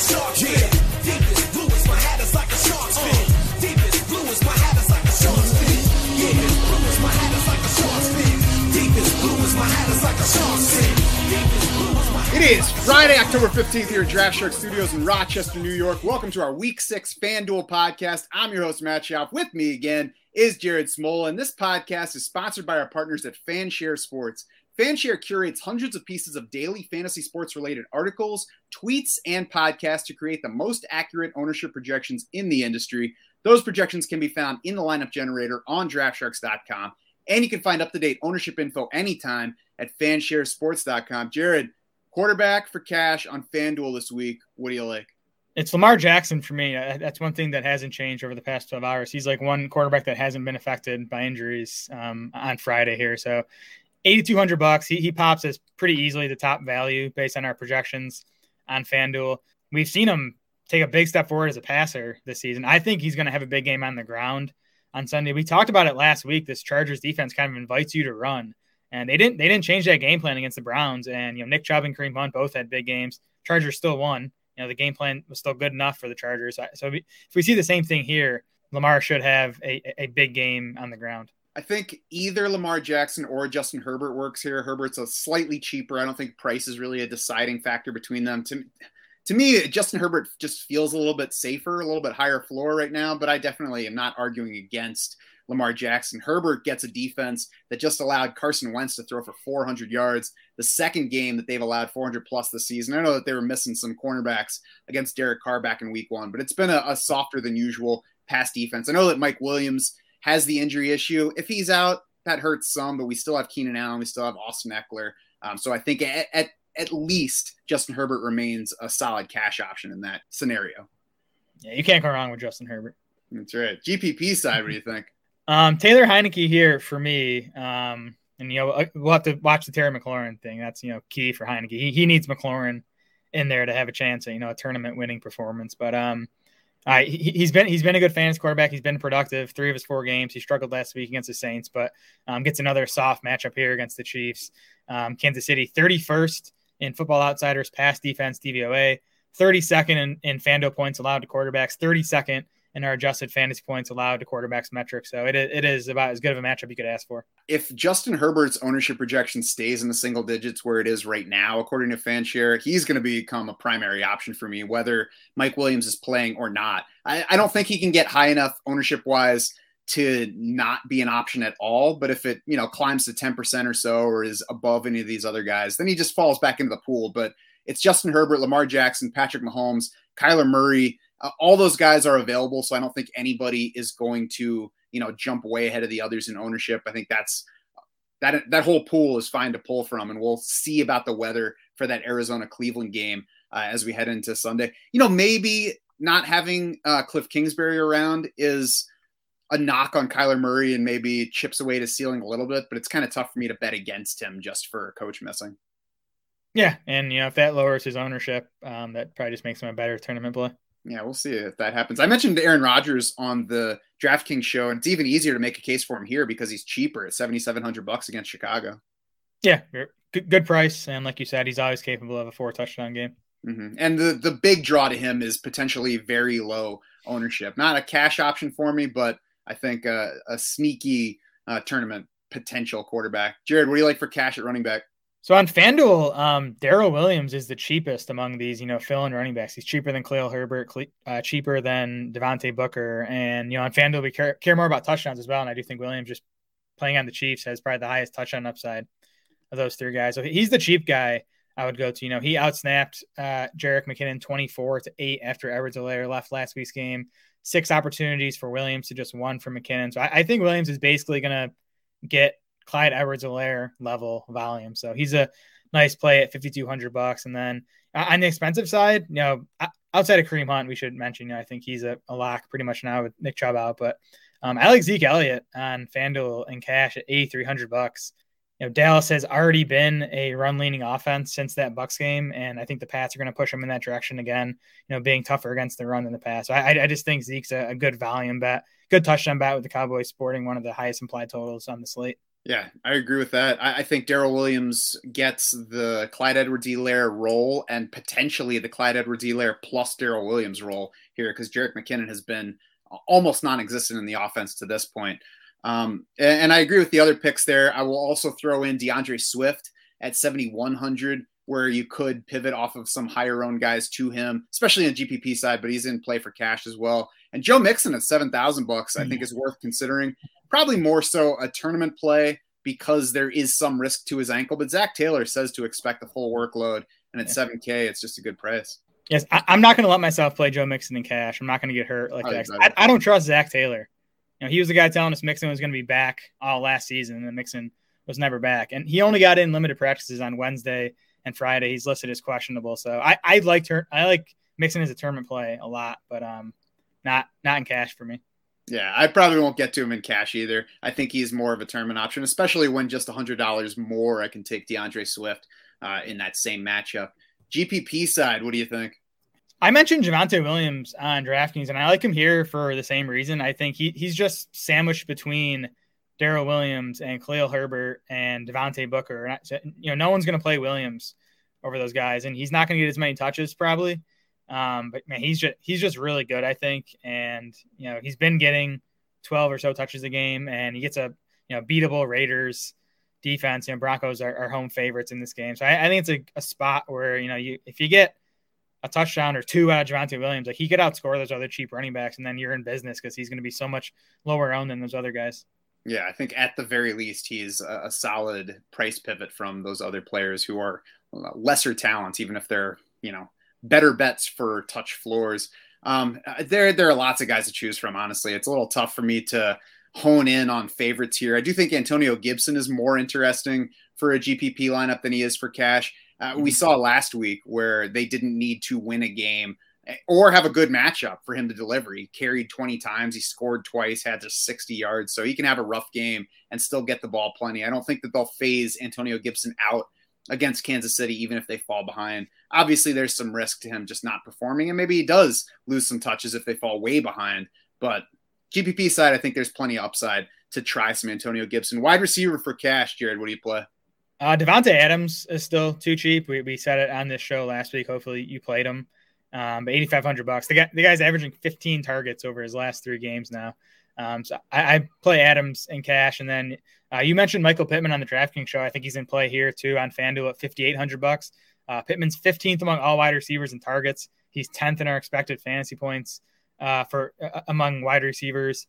a shark fin. Deepest my hat is like a fin. Deepest my hat is like a fin. My hat is like a fin. Deepest my hat is like a fin. It is Friday, October 15th here at Draft Shark Studios in Rochester, New York. Welcome to our Week 6 FanDuel podcast. I'm your host, Matt Schauf. With me again is Jared Smola, and this podcast is sponsored by our partners at Fanshare Sports. Fanshare curates hundreds of pieces of daily fantasy sports related articles, tweets, and podcasts to create the most accurate ownership projections in the industry. Those projections can be found in the lineup generator on draftsharks.com. And you can find up to date ownership info anytime at fansharesports.com. Jared, quarterback for cash on FanDuel this week. What do you like? It's Lamar Jackson for me. Uh, That's one thing that hasn't changed over the past 12 hours. He's like one quarterback that hasn't been affected by injuries um, on Friday here. So 8,200 bucks. He, he pops as pretty easily the top value based on our projections on FanDuel. We've seen him take a big step forward as a passer this season. I think he's going to have a big game on the ground on Sunday. We talked about it last week. This Chargers defense kind of invites you to run, and they didn't. They didn't change that game plan against the Browns. And you know, Nick Chubb and Kareem Hunt both had big games. Chargers still won. You know, the game plan was still good enough for the Chargers. So if we see the same thing here, Lamar should have a, a big game on the ground. I think either Lamar Jackson or Justin Herbert works here. Herbert's a slightly cheaper. I don't think price is really a deciding factor between them. To to me, Justin Herbert just feels a little bit safer, a little bit higher floor right now. But I definitely am not arguing against Lamar Jackson. Herbert gets a defense that just allowed Carson Wentz to throw for 400 yards. The second game that they've allowed 400 plus this season. I know that they were missing some cornerbacks against Derek Carr back in Week One, but it's been a, a softer than usual pass defense. I know that Mike Williams has the injury issue. If he's out, that hurts some, but we still have Keenan Allen, we still have Austin Ekeler. Um, so I think at, at at least Justin Herbert remains a solid cash option in that scenario. Yeah, you can't go wrong with Justin Herbert. That's right. GPP side, what do you think? Um, Taylor Heinicke here for me. Um, and you know uh, we'll have to watch the Terry McLaurin thing. That's you know key for Heinicke. He, he needs McLaurin in there to have a chance at you know a tournament winning performance. But um, he, has been he's been a good fantasy quarterback. He's been productive. Three of his four games. He struggled last week against the Saints, but um, gets another soft matchup here against the Chiefs. Um, Kansas City, 31st in Football Outsiders pass defense DVOA, 32nd in, in FanDuel points allowed to quarterbacks, 32nd in our adjusted fantasy points allowed to quarterbacks metric. So it, it is about as good of a matchup you could ask for. If Justin Herbert's ownership projection stays in the single digits where it is right now, according to Fanshare, he's going to become a primary option for me, whether Mike Williams is playing or not. I, I don't think he can get high enough ownership wise to not be an option at all. But if it, you know, climbs to 10% or so or is above any of these other guys, then he just falls back into the pool. But it's Justin Herbert, Lamar Jackson, Patrick Mahomes, Kyler Murray, uh, all those guys are available. So I don't think anybody is going to, you know, jump way ahead of the others in ownership. I think that's that that whole pool is fine to pull from, and we'll see about the weather for that Arizona Cleveland game uh, as we head into Sunday. You know, maybe not having uh, Cliff Kingsbury around is a knock on Kyler Murray and maybe chips away to ceiling a little bit, but it's kind of tough for me to bet against him just for a coach missing. Yeah, and you know if that lowers his ownership, um, that probably just makes him a better tournament play. Yeah, we'll see if that happens. I mentioned Aaron Rodgers on the DraftKings show, and it's even easier to make a case for him here because he's cheaper at seventy seven hundred bucks against Chicago. Yeah, good, price, and like you said, he's always capable of a four touchdown game. Mm-hmm. And the the big draw to him is potentially very low ownership. Not a cash option for me, but I think uh, a sneaky uh, tournament potential quarterback. Jared, what do you like for cash at running back? So on FanDuel, um, Darrel Williams is the cheapest among these, you know, fill in running backs. He's cheaper than Khalil Herbert, uh, cheaper than Devontae Booker. And, you know, on FanDuel, we care, care more about touchdowns as well. And I do think Williams just playing on the Chiefs has probably the highest touchdown upside of those three guys. So he's the cheap guy I would go to. You know, he outsnapped uh, Jerick McKinnon 24 to 8 after Edwards-Helaire left last week's game. Six opportunities for Williams to just one for McKinnon. So I, I think Williams is basically going to get Clyde Edwards-Helaire level volume. So he's a nice play at 5,200 bucks. And then uh, on the expensive side, you know, outside of Kareem Hunt, we should mention, you know, I think he's a, a lock pretty much now with Nick Chubb out, but um, I Zeke Elliott on FanDuel and cash at 8,300 bucks. You know, Dallas has already been a run leaning offense since that Bucs game, and I think the Pats are going to push them in that direction again. You know, being tougher against the run than the pass. So I, I just think Zeke's a, a good volume bet, good touchdown bet with the Cowboys sporting one of the highest implied totals on the slate. Yeah, I agree with that. I, I think Darrel Williams gets the Clyde Edwards-Helaire role and potentially the Clyde Edwards-Helaire plus Darrel Williams role here because Jerick McKinnon has been almost non-existent in the offense to this point. Um, and, and I agree with the other picks there. I will also throw in D'Andre Swift at 7,100 where you could pivot off of some higher owned guys to him, especially on GPP side, but he's in play for cash as well. And Joe Mixon at 7,000 bucks, I think is worth considering. Probably more so a tournament play because there is some risk to his ankle, but Zac Taylor says to expect the full workload. And at yeah. 7K, it's just a good price. Yes, I, am not going to let myself play Joe Mixon in cash. I'm not going to get hurt like that. I, I, don't trust Zac Taylor. You know, he was the guy telling us Mixon was going to be back all last season, and Mixon was never back. And he only got in limited practices on Wednesday and Friday he's listed as questionable. So I I like her I like Mixon as a tournament play a lot, but um not not in cash for me. Yeah, I probably won't get to him in cash either. I think he's more of a tournament option, especially when just hundred dollars more I can take D'Andre Swift uh, in that same matchup. GPP side, what do you think? I mentioned Javonte Williams on DraftKings, and I like him here for the same reason. I think he he's just sandwiched between Darrel Williams and Khalil Herbert and Devontae Booker. You know, no one's going to play Williams over those guys, and he's not going to get as many touches probably. Um, but man, he's just he's just really good, I think. And you know, he's been getting 12 or so touches a game, and he gets a you know beatable Raiders defense. You know, Broncos are, are home favorites in this game, so I, I think it's a, a, spot where you know you if you get a touchdown or two out of Javonte Williams, like he could outscore those other cheap running backs, and then you're in business because he's going to be so much lower owned than those other guys. Yeah, I think at the very least he's a, a solid price pivot from those other players who are uh, lesser talents, even if they're you know better bets for touch floors. Um, uh, there there are lots of guys to choose from. Honestly, it's a little tough for me to hone in on favorites here. I do think Antonio Gibson is more interesting for a GPP lineup than he is for cash. Uh, we mm-hmm. saw last week where they didn't need to win a game or have a good matchup for him to deliver. He carried 20 times, he scored twice, had just 60 yards, so he can have a rough game and still get the ball plenty. I don't think that they'll phase Antonio Gibson out against Kansas City, even if they fall behind. Obviously, there's some risk to him just not performing, and maybe he does lose some touches if they fall way behind. But GPP side, I think there's plenty upside to try some Antonio Gibson. Wide receiver for cash, Jared, what do you play? Uh, Davante Adams is still too cheap. We, we said it on this show last week. Hopefully, you played him. Um, but 8,500 bucks. The guy, the guy's averaging 15 targets over his last three games now. Um, so I, I, play Adams in cash, and then uh, you mentioned Michael Pittman on the DraftKings show. I think he's in play here too on FanDuel at 5,800 bucks. Uh, Pittman's 15th among all wide receivers and targets. He's 10th in our expected fantasy points uh, for uh, among wide receivers.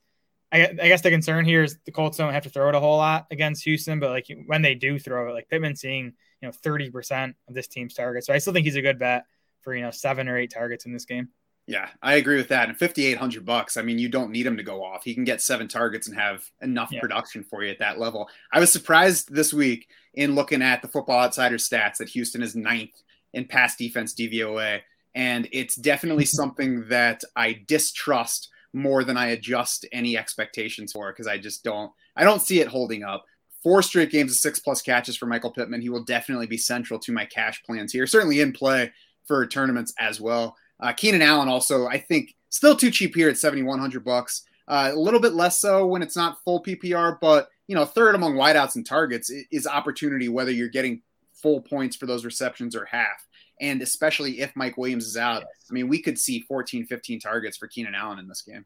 I, I, guess the concern here is the Colts don't have to throw it a whole lot against Houston, but like when they do throw it, like Pittman seeing you know 30% of this team's targets. So I still think he's a good bet for you know seven or eight targets in this game. Yeah, I agree with that. And 5800 bucks, I mean, you don't need him to go off. He can get seven targets and have enough yeah. production for you at that level. I was surprised this week in looking at the Football Outsider stats that Houston is ninth in pass defense DVOA. And it's definitely something that I distrust more than I adjust any expectations for because I just don't I don't see it holding up. Four straight games of six plus catches for Michael Pittman. He will definitely be central to my cash plans here. Certainly in play for tournaments as well. Uh, Keenan Allen also, I think, still too cheap here at 7,100 bucks. Uh, a little bit less so when it's not full PPR, but you know, third among wideouts and targets is opportunity whether you're getting full points for those receptions or half. And especially if Mike Williams is out, I mean, we could see 14, 15 targets for Keenan Allen in this game.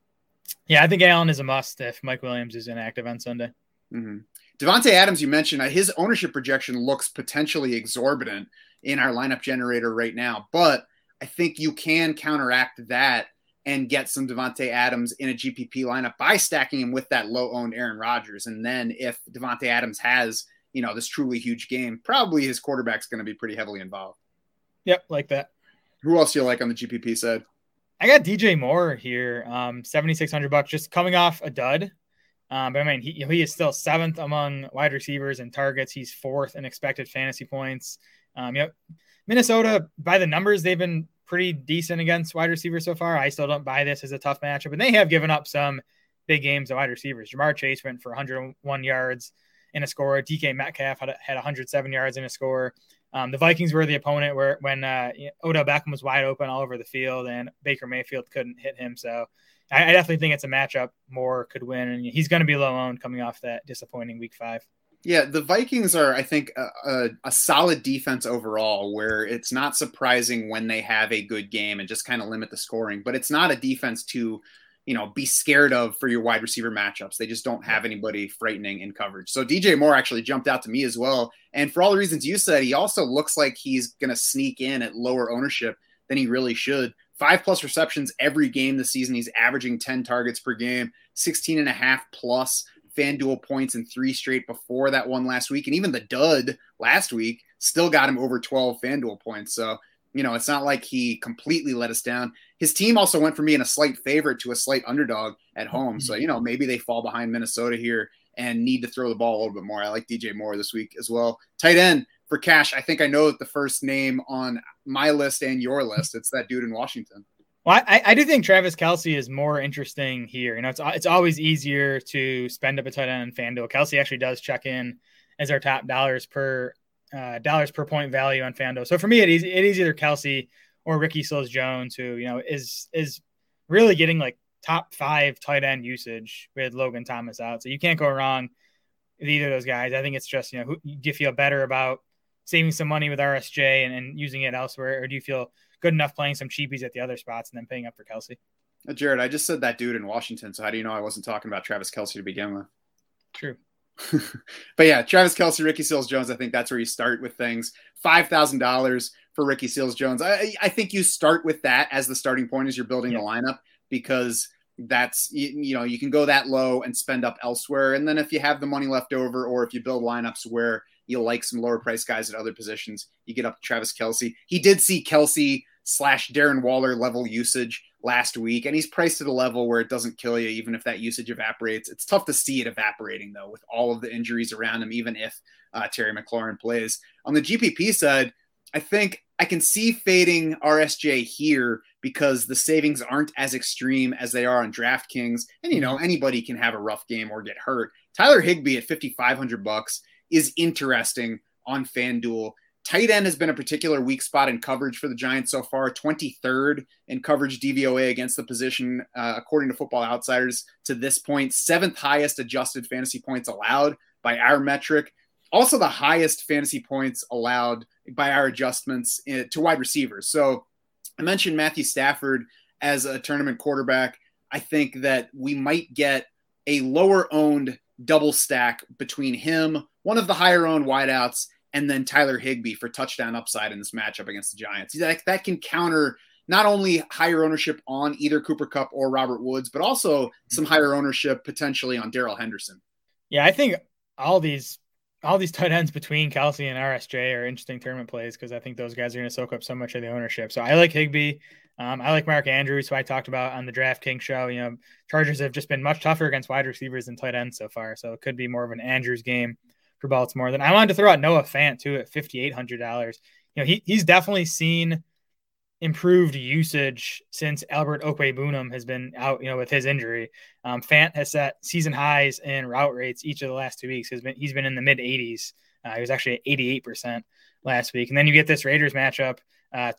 Yeah, I think Allen is a must if Mike Williams is inactive on Sunday. Mm-hmm. Davante Adams, you mentioned uh, his ownership projection looks potentially exorbitant in our lineup generator right now, but I think you can counteract that and get some Davante Adams in a GPP lineup by stacking him with that low owned Aaron Rodgers. And then if Davante Adams has, you know, this truly huge game, probably his quarterback's going to be pretty heavily involved. Yep, like that. Who else do you like on the GPP side? I got DJ Moore here, um, seventy six hundred bucks, just coming off a dud. Um, but I mean, he, he is still seventh among wide receivers and targets. He's fourth in expected fantasy points. Um, know, Minnesota, by the numbers, they've been pretty decent against wide receivers so far. I still don't buy this as a tough matchup, and they have given up some big games to wide receivers. Ja'Marr Chase went for 101 yards in a score. DK Metcalf had, had 107 yards in a score. Um, the Vikings were the opponent where when uh, Odell Beckham was wide open all over the field and Baker Mayfield couldn't hit him. So I, I definitely think it's a matchup Moore could win, and he's going to be low owned coming off that disappointing week five. Yeah, the Vikings are, I think, a, a, a, solid defense overall, where it's not surprising when they have a good game and just kind of limit the scoring. But it's not a defense to, you know, be scared of for your wide receiver matchups. They just don't have anybody frightening in coverage. So DJ Moore actually jumped out to me as well. And for all the reasons you said, he also looks like he's going to sneak in at lower ownership than he really should. Five plus receptions every game this season. He's averaging 10 targets per game, 16 and a half plus FanDuel points in three straight before that one last week. And even the dud last week still got him over 12 FanDuel points. So, you know, it's not like he completely let us down. His team also went from being a slight favorite to a slight underdog at home. So, you know, maybe they fall behind Minnesota here and need to throw the ball a little bit more. I like DJ Moore this week as well. Tight end for cash. I think I know the first name on my list and your list. It's that dude in Washington. Well, I, I do think Travis Kelce is more interesting here. You know, it's it's always easier to spend up a tight end in FanDuel. Kelce actually does check in as our top dollars per uh, dollars per point value on FanDuel. So for me, it is it is either Kelce or Ricky Seals Jones, who you know is is really getting like top five tight end usage with Logan Thomas out. So you can't go wrong with either of those guys. I think it's just you know, who, do you feel better about saving some money with RSJ and, and using it elsewhere, or do you feel good enough playing some cheapies at the other spots and then paying up for Kelce? Uh, Jared, I just said that dude in Washington. So how do you know I wasn't talking about Travis Kelce to begin with? True. but yeah, Travis Kelce, Ricky Seals Jones. I think that's where you start with things. Five thousand dollars for Ricky Seals Jones. I, I think you start with that as the starting point as you're building yeah. the lineup because that's you, you know you can go that low and spend up elsewhere. And then if you have the money left over, or if you build lineups where you like some lower price guys at other positions, you get up to Travis Kelce. He did see Kelce slash Darren Waller level usage last week, and he's priced at a level where it doesn't kill you, even if that usage evaporates. It's tough to see it evaporating though, with all of the injuries around him, even if uh, Terry McLaurin plays. On the GPP side, I think I can see fading RSJ here because the savings aren't as extreme as they are on DraftKings, and you know anybody can have a rough game or get hurt. Tyler Higbee at 5,500 bucks is interesting on FanDuel. Tight end has been a particular weak spot in coverage for the Giants so far, 23rd in coverage DVOA against the position, uh, according to Football Outsiders to this point, seventh highest adjusted fantasy points allowed by our metric. Also, the highest fantasy points allowed by our adjustments in, eh, to wide receivers. So I mentioned Matthew Stafford as a tournament quarterback. I think that we might get a lower owned double stack between him, one of the higher owned wideouts, and then Tyler Higbee for touchdown upside in this matchup against the Giants. That, that can counter not only higher ownership on either Cooper Kupp or Robert Woods, but also some higher ownership potentially on Darrell Henderson. Yeah, I think all these all these tight ends between Kelce and RSJ are interesting tournament plays because I think those guys are going to soak up so much of the ownership. So I like Higbee. Um, I like Mark Andrews, who I talked about on the DraftKings show. You know, Chargers have just been much tougher against wide receivers than tight ends so far. So it could be more of an Andrews game for Baltimore. Then I wanted to throw out Noah Fant too at fifty eight hundred dollars. You know, he he's definitely seen improved usage since Albert Okwuegbunam has been out. You know, with his injury, um, Fant has set season highs in route rates each of the last two weeks. Has been he's been in the mid eighties. Uh, he was actually at eighty eight percent last week, and then you get this Raiders matchup. Uh,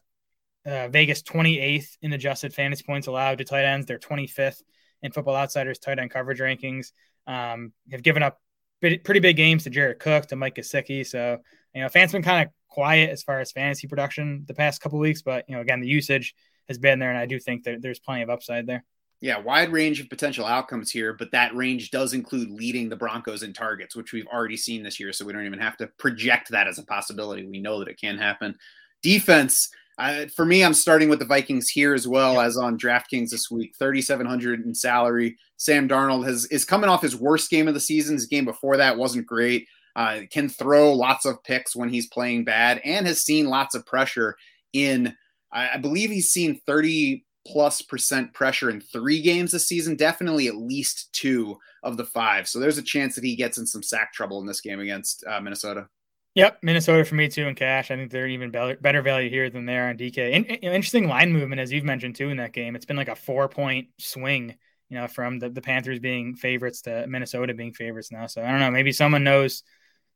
uh, Vegas 28th in adjusted fantasy points allowed to tight ends. They're 25th in Football Outsiders tight end coverage rankings. Um, have given up pretty big games to Jared Cook, to Mike Gesicki. So, you know, Fant's been kind of quiet as far as fantasy production the past couple weeks, but, you know, again, the usage has been there, and I do think that there's plenty of upside there. Yeah, wide range of potential outcomes here, but that range does include leading the Broncos in targets, which we've already seen this year. So we don't even have to project that as a possibility. We know that it can happen. Defense, uh, for me, I'm starting with the Vikings here as well yep. as on DraftKings this week. 3,700 in salary. Sam Darnold has is coming off his worst game of the season. His game before that wasn't great. Uh, can throw lots of picks when he's playing bad, and has seen lots of pressure in. I, I believe he's seen 30 plus percent pressure in three games this season. Definitely at least two of the five. So there's a chance that he gets in some sack trouble in this game against uh, Minnesota. Yep, Minnesota for me too in cash. I think they're even better value here than they are on DK. In, interesting line movement as you've mentioned too in that game. It's been like a four point swing, you know, from the, the Panthers being favorites to Minnesota being favorites now. So I don't know. Maybe someone knows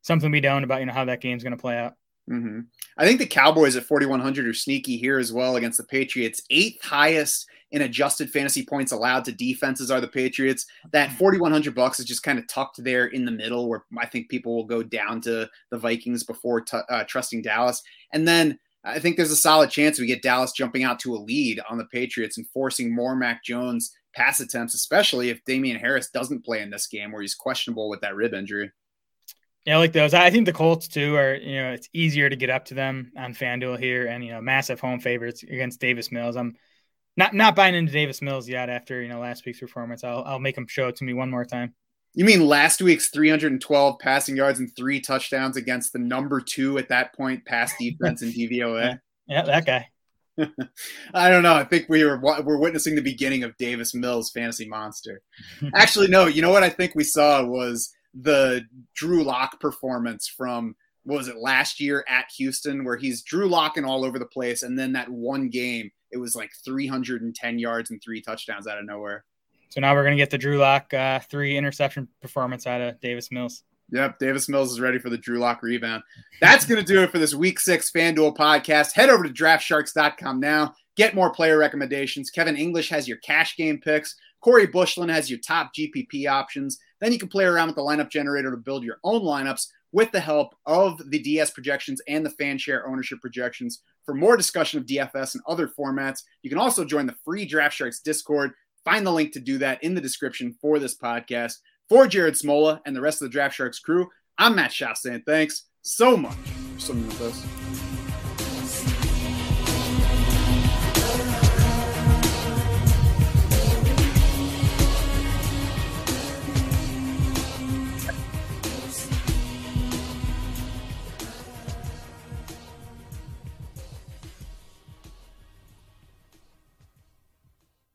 something we don't about you know how that game's going to play out. Mm-hmm. I think the Cowboys at 4,100 are sneaky here as well against the Patriots. Eighth highest in adjusted fantasy points allowed to defenses are the Patriots. That hmm. 4,100 bucks is just kind of tucked there in the middle where I think people will go down to the Vikings before t- uh, trusting Dallas. And then I think there's a solid chance we get Dallas jumping out to a lead on the Patriots and forcing more Mac Jones pass attempts, especially if Damien Harris doesn't play in this game where he's questionable with that rib injury. Yeah, I like those. I think the Colts too are, you know, it's easier to get up to them on FanDuel here and, you know, massive home favorites against Davis Mills. I'm not not buying into Davis Mills yet after, you know, last week's performance. I'll I'll make him show it to me one more time. You mean last week's 312 passing yards and three touchdowns against the number two at that point pass defense in DVOA? Yeah, yeah that guy. I don't know. I think we were we're witnessing the beginning of Davis Mills fantasy monster. Actually, no. You know what I think we saw was the Drew Lock performance from what was it last year at Houston, where he's Drew Locking all over the place, and then that one game, it was like 310 yards and three touchdowns out of nowhere. So now we're gonna get the Drew Lock uh, three interception performance out of Davis Mills. Yep, Davis Mills is ready for the Drew Lock rebound. That's going to do it for this week six FanDuel podcast. Head over to draftsharks.com now. Get more player recommendations. Kevin English has your cash game picks. Corey Bushland has your top GPP options. Then you can play around with the lineup generator to build your own lineups with the help of the DS projections and the fan share ownership projections. For more discussion of DFS and other formats, you can also join the free Draft Sharks Discord. Find the link to do that in the description for this podcast. For Jared Smola and the rest of the Draft Sharks crew, I'm Matt Schauf, and thanks so much for swimming with us.